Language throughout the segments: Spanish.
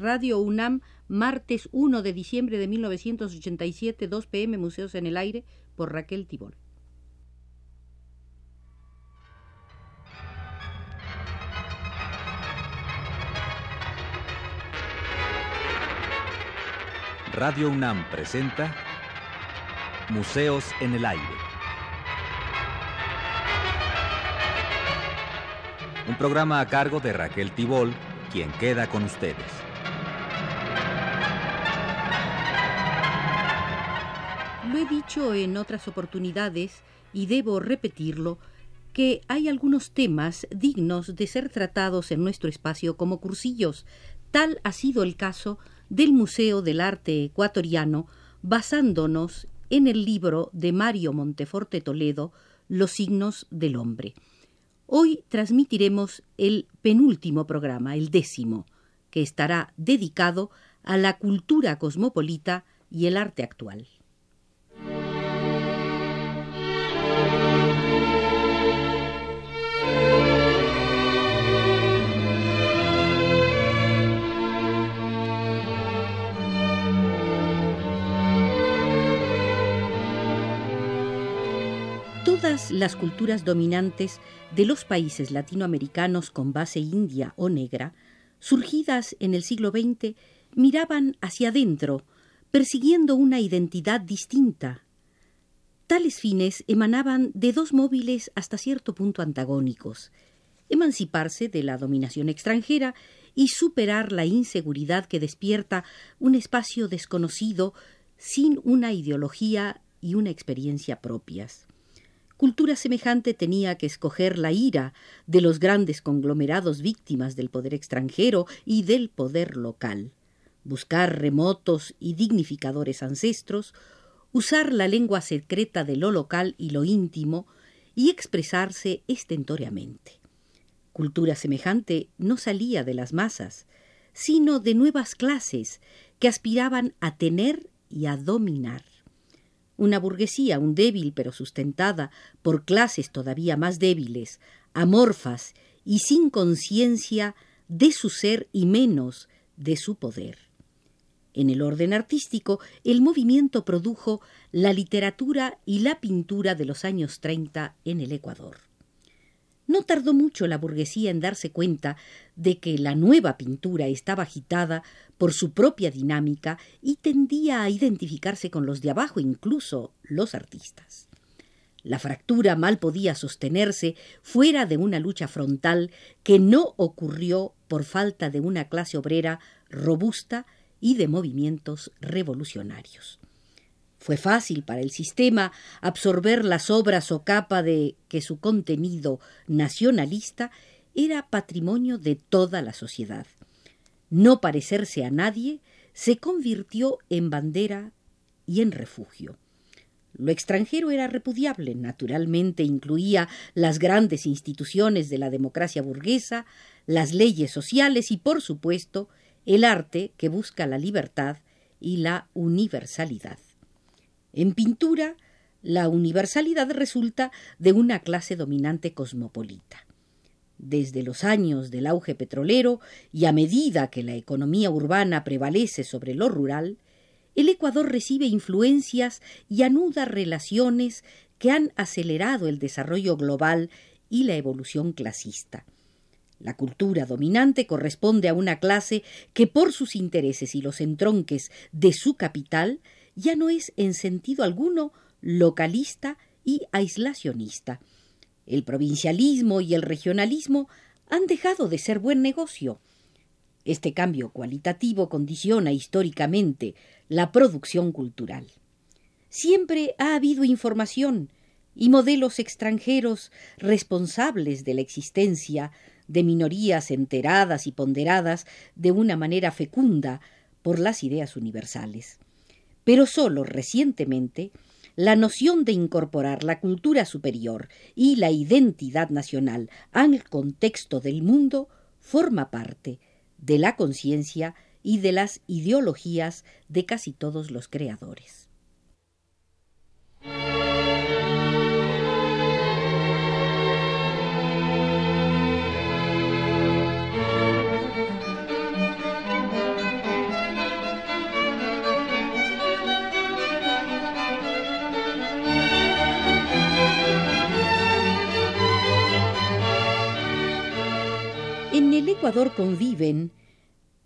Radio UNAM, martes 1 de diciembre de 1987, 2 pm, Museos en el Aire, por Raquel Tibol. Radio UNAM presenta Museos en el Aire. Un programa a cargo de Raquel Tibol, quien queda con ustedes. En otras oportunidades y debo repetirlo, que hay algunos temas dignos de ser tratados en nuestro espacio como cursillos. Tal ha sido el caso del Museo del Arte Ecuatoriano, basándonos en el libro de Mario Monteforte Toledo, Los signos del hombre. Hoy transmitiremos el penúltimo programa, el décimo, que estará dedicado a la cultura cosmopolita y el arte actual. Todas las culturas dominantes de los países latinoamericanos con base india o negra, surgidas en el siglo XX, miraban hacia adentro, persiguiendo una identidad distinta. Tales fines emanaban de dos móviles hasta cierto punto antagónicos emanciparse de la dominación extranjera y superar la inseguridad que despierta un espacio desconocido sin una ideología y una experiencia propias. Cultura semejante tenía que escoger la ira de los grandes conglomerados víctimas del poder extranjero y del poder local, buscar remotos y dignificadores ancestros, usar la lengua secreta de lo local y lo íntimo, y expresarse estentóreamente. Cultura semejante no salía de las masas, sino de nuevas clases que aspiraban a tener y a dominar. Una burguesía, un débil pero sustentada por clases todavía más débiles, amorfas y sin conciencia de su ser y menos de su poder. En el orden artístico, el movimiento produjo la literatura y la pintura de los años treinta en el Ecuador. No tardó mucho la burguesía en darse cuenta de que la nueva pintura estaba agitada por su propia dinámica y tendía a identificarse con los de abajo, incluso los artistas. La fractura mal podía sostenerse fuera de una lucha frontal que no ocurrió por falta de una clase obrera robusta y de movimientos revolucionarios. Fue fácil para el sistema absorber las obras o capa de que su contenido nacionalista era patrimonio de toda la sociedad. No parecerse a nadie se convirtió en bandera y en refugio. Lo extranjero era repudiable, naturalmente incluía las grandes instituciones de la democracia burguesa, las leyes sociales y, por supuesto, el arte que busca la libertad y la universalidad. En pintura, la universalidad resulta de una clase dominante cosmopolita. Desde los años del auge petrolero y a medida que la economía urbana prevalece sobre lo rural, el Ecuador recibe influencias y anuda relaciones que han acelerado el desarrollo global y la evolución clasista. La cultura dominante corresponde a una clase que por sus intereses y los entronques de su capital ya no es en sentido alguno localista y aislacionista. El provincialismo y el regionalismo han dejado de ser buen negocio. Este cambio cualitativo condiciona históricamente la producción cultural. Siempre ha habido información y modelos extranjeros responsables de la existencia de minorías enteradas y ponderadas de una manera fecunda por las ideas universales pero sólo recientemente la noción de incorporar la cultura superior y la identidad nacional al contexto del mundo forma parte de la conciencia y de las ideologías de casi todos los creadores. Ecuador conviven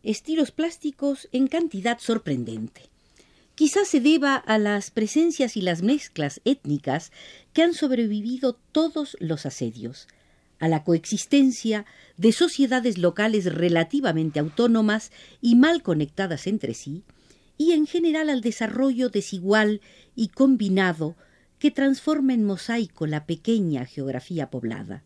estilos plásticos en cantidad sorprendente. Quizás se deba a las presencias y las mezclas étnicas que han sobrevivido todos los asedios, a la coexistencia de sociedades locales relativamente autónomas y mal conectadas entre sí, y en general al desarrollo desigual y combinado que transforma en mosaico la pequeña geografía poblada.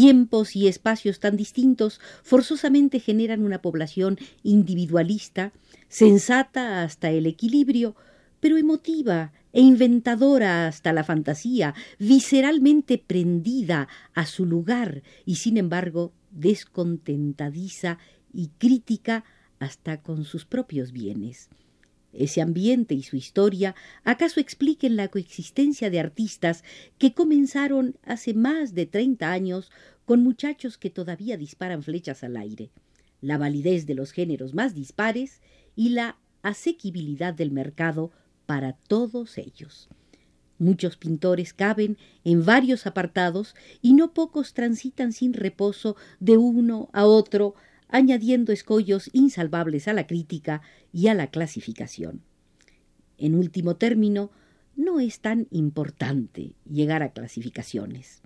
Tiempos y espacios tan distintos forzosamente generan una población individualista, sensata hasta el equilibrio, pero emotiva e inventadora hasta la fantasía, visceralmente prendida a su lugar y sin embargo descontentadiza y crítica hasta con sus propios bienes. Ese ambiente y su historia acaso expliquen la coexistencia de artistas que comenzaron hace más de treinta años con muchachos que todavía disparan flechas al aire, la validez de los géneros más dispares y la asequibilidad del mercado para todos ellos. Muchos pintores caben en varios apartados y no pocos transitan sin reposo de uno a otro añadiendo escollos insalvables a la crítica y a la clasificación. En último término, no es tan importante llegar a clasificaciones.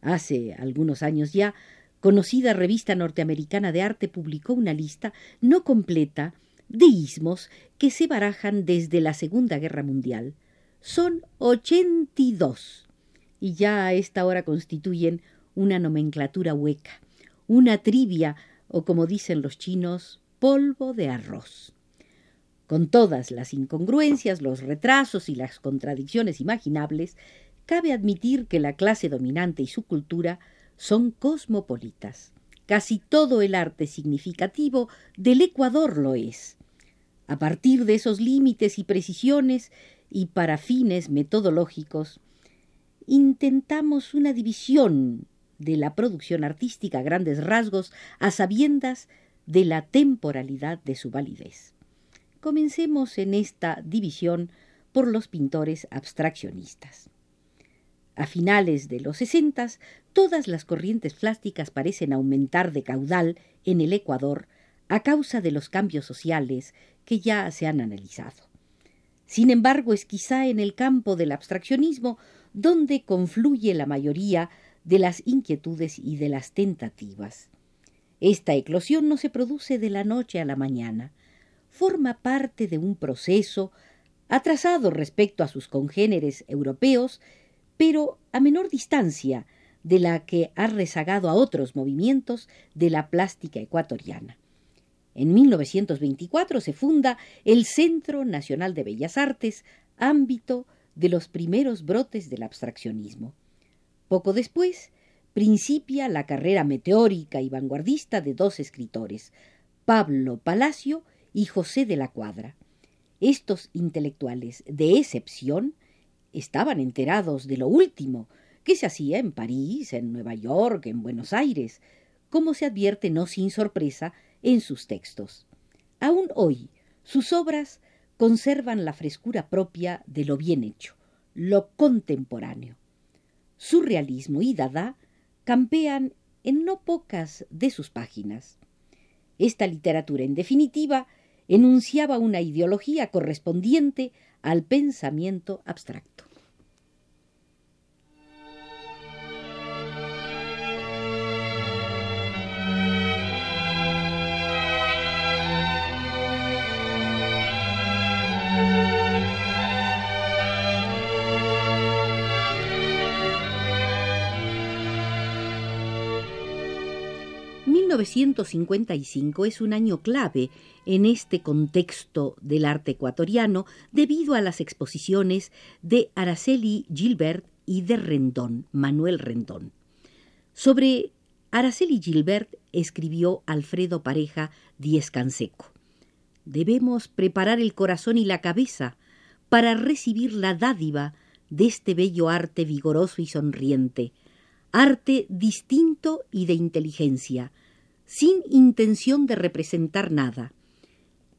Hace algunos años ya, conocida revista norteamericana de arte publicó una lista no completa de ismos que se barajan desde la Segunda Guerra Mundial. Son ochenta y dos, y ya a esta hora constituyen una nomenclatura hueca, una trivia o como dicen los chinos, polvo de arroz. Con todas las incongruencias, los retrasos y las contradicciones imaginables, cabe admitir que la clase dominante y su cultura son cosmopolitas. Casi todo el arte significativo del Ecuador lo es. A partir de esos límites y precisiones y para fines metodológicos, intentamos una división de la producción artística a grandes rasgos a sabiendas de la temporalidad de su validez. Comencemos en esta división por los pintores abstraccionistas. A finales de los sesentas, todas las corrientes plásticas parecen aumentar de caudal en el Ecuador a causa de los cambios sociales que ya se han analizado. Sin embargo, es quizá en el campo del abstraccionismo donde confluye la mayoría de las inquietudes y de las tentativas. Esta eclosión no se produce de la noche a la mañana, forma parte de un proceso atrasado respecto a sus congéneres europeos, pero a menor distancia de la que ha rezagado a otros movimientos de la plástica ecuatoriana. En 1924 se funda el Centro Nacional de Bellas Artes, ámbito de los primeros brotes del abstraccionismo. Poco después, principia la carrera meteórica y vanguardista de dos escritores, Pablo Palacio y José de la Cuadra. Estos intelectuales de excepción estaban enterados de lo último que se hacía en París, en Nueva York, en Buenos Aires, como se advierte no sin sorpresa en sus textos. Aún hoy, sus obras conservan la frescura propia de lo bien hecho, lo contemporáneo surrealismo y dada campean en no pocas de sus páginas. Esta literatura, en definitiva, enunciaba una ideología correspondiente al pensamiento abstracto. 1955 es un año clave en este contexto del arte ecuatoriano debido a las exposiciones de Araceli Gilbert y de Rendón, Manuel Rendón. Sobre Araceli Gilbert escribió Alfredo Pareja Díez Canseco. Debemos preparar el corazón y la cabeza para recibir la dádiva de este bello arte vigoroso y sonriente, arte distinto y de inteligencia, sin intención de representar nada.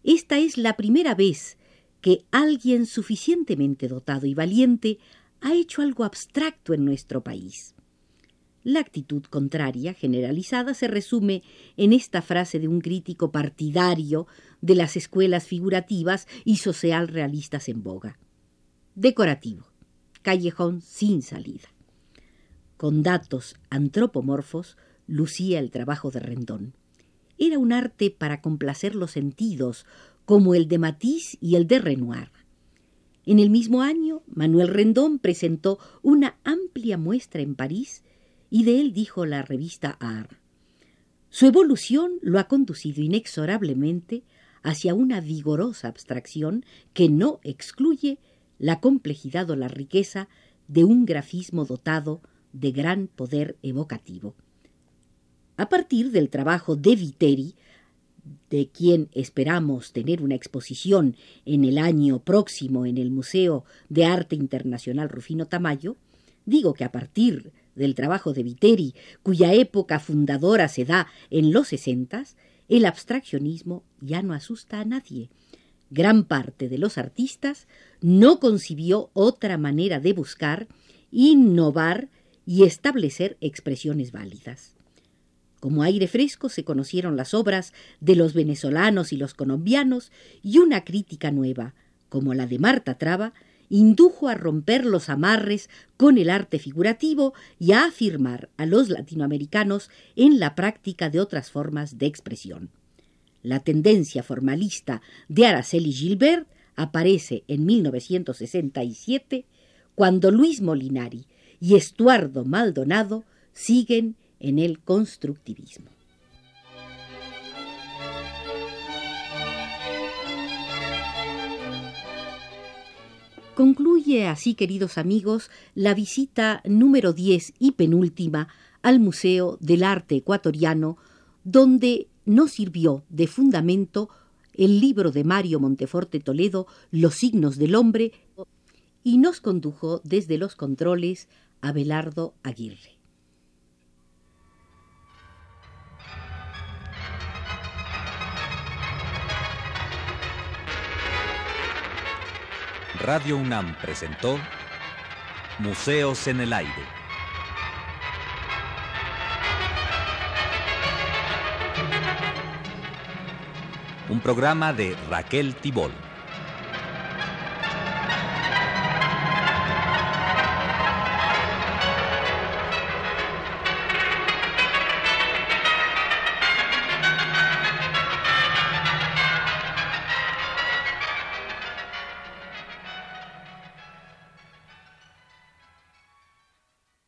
Esta es la primera vez que alguien suficientemente dotado y valiente ha hecho algo abstracto en nuestro país. La actitud contraria, generalizada, se resume en esta frase de un crítico partidario de las escuelas figurativas y social realistas en boga. Decorativo, callejón sin salida. Con datos antropomorfos lucía el trabajo de Rendón. Era un arte para complacer los sentidos, como el de Matisse y el de Renoir. En el mismo año, Manuel Rendón presentó una amplia muestra en París y de él dijo la revista Art. Su evolución lo ha conducido inexorablemente hacia una vigorosa abstracción que no excluye la complejidad o la riqueza de un grafismo dotado de gran poder evocativo. A partir del trabajo de Viteri, de quien esperamos tener una exposición en el año próximo en el Museo de Arte Internacional Rufino Tamayo, digo que a partir del trabajo de Viteri, cuya época fundadora se da en los sesentas, el abstraccionismo ya no asusta a nadie. Gran parte de los artistas no concibió otra manera de buscar, innovar y establecer expresiones válidas. Como aire fresco se conocieron las obras de los venezolanos y los colombianos y una crítica nueva, como la de Marta Traba, indujo a romper los amarres con el arte figurativo y a afirmar a los latinoamericanos en la práctica de otras formas de expresión. La tendencia formalista de Araceli Gilbert aparece en 1967 cuando Luis Molinari y Estuardo Maldonado siguen en el constructivismo. Concluye así, queridos amigos, la visita número 10 y penúltima al Museo del Arte Ecuatoriano, donde nos sirvió de fundamento el libro de Mario Monteforte Toledo, Los signos del hombre, y nos condujo desde los controles a Belardo Aguirre. Radio UNAM presentó Museos en el Aire. Un programa de Raquel Tibol.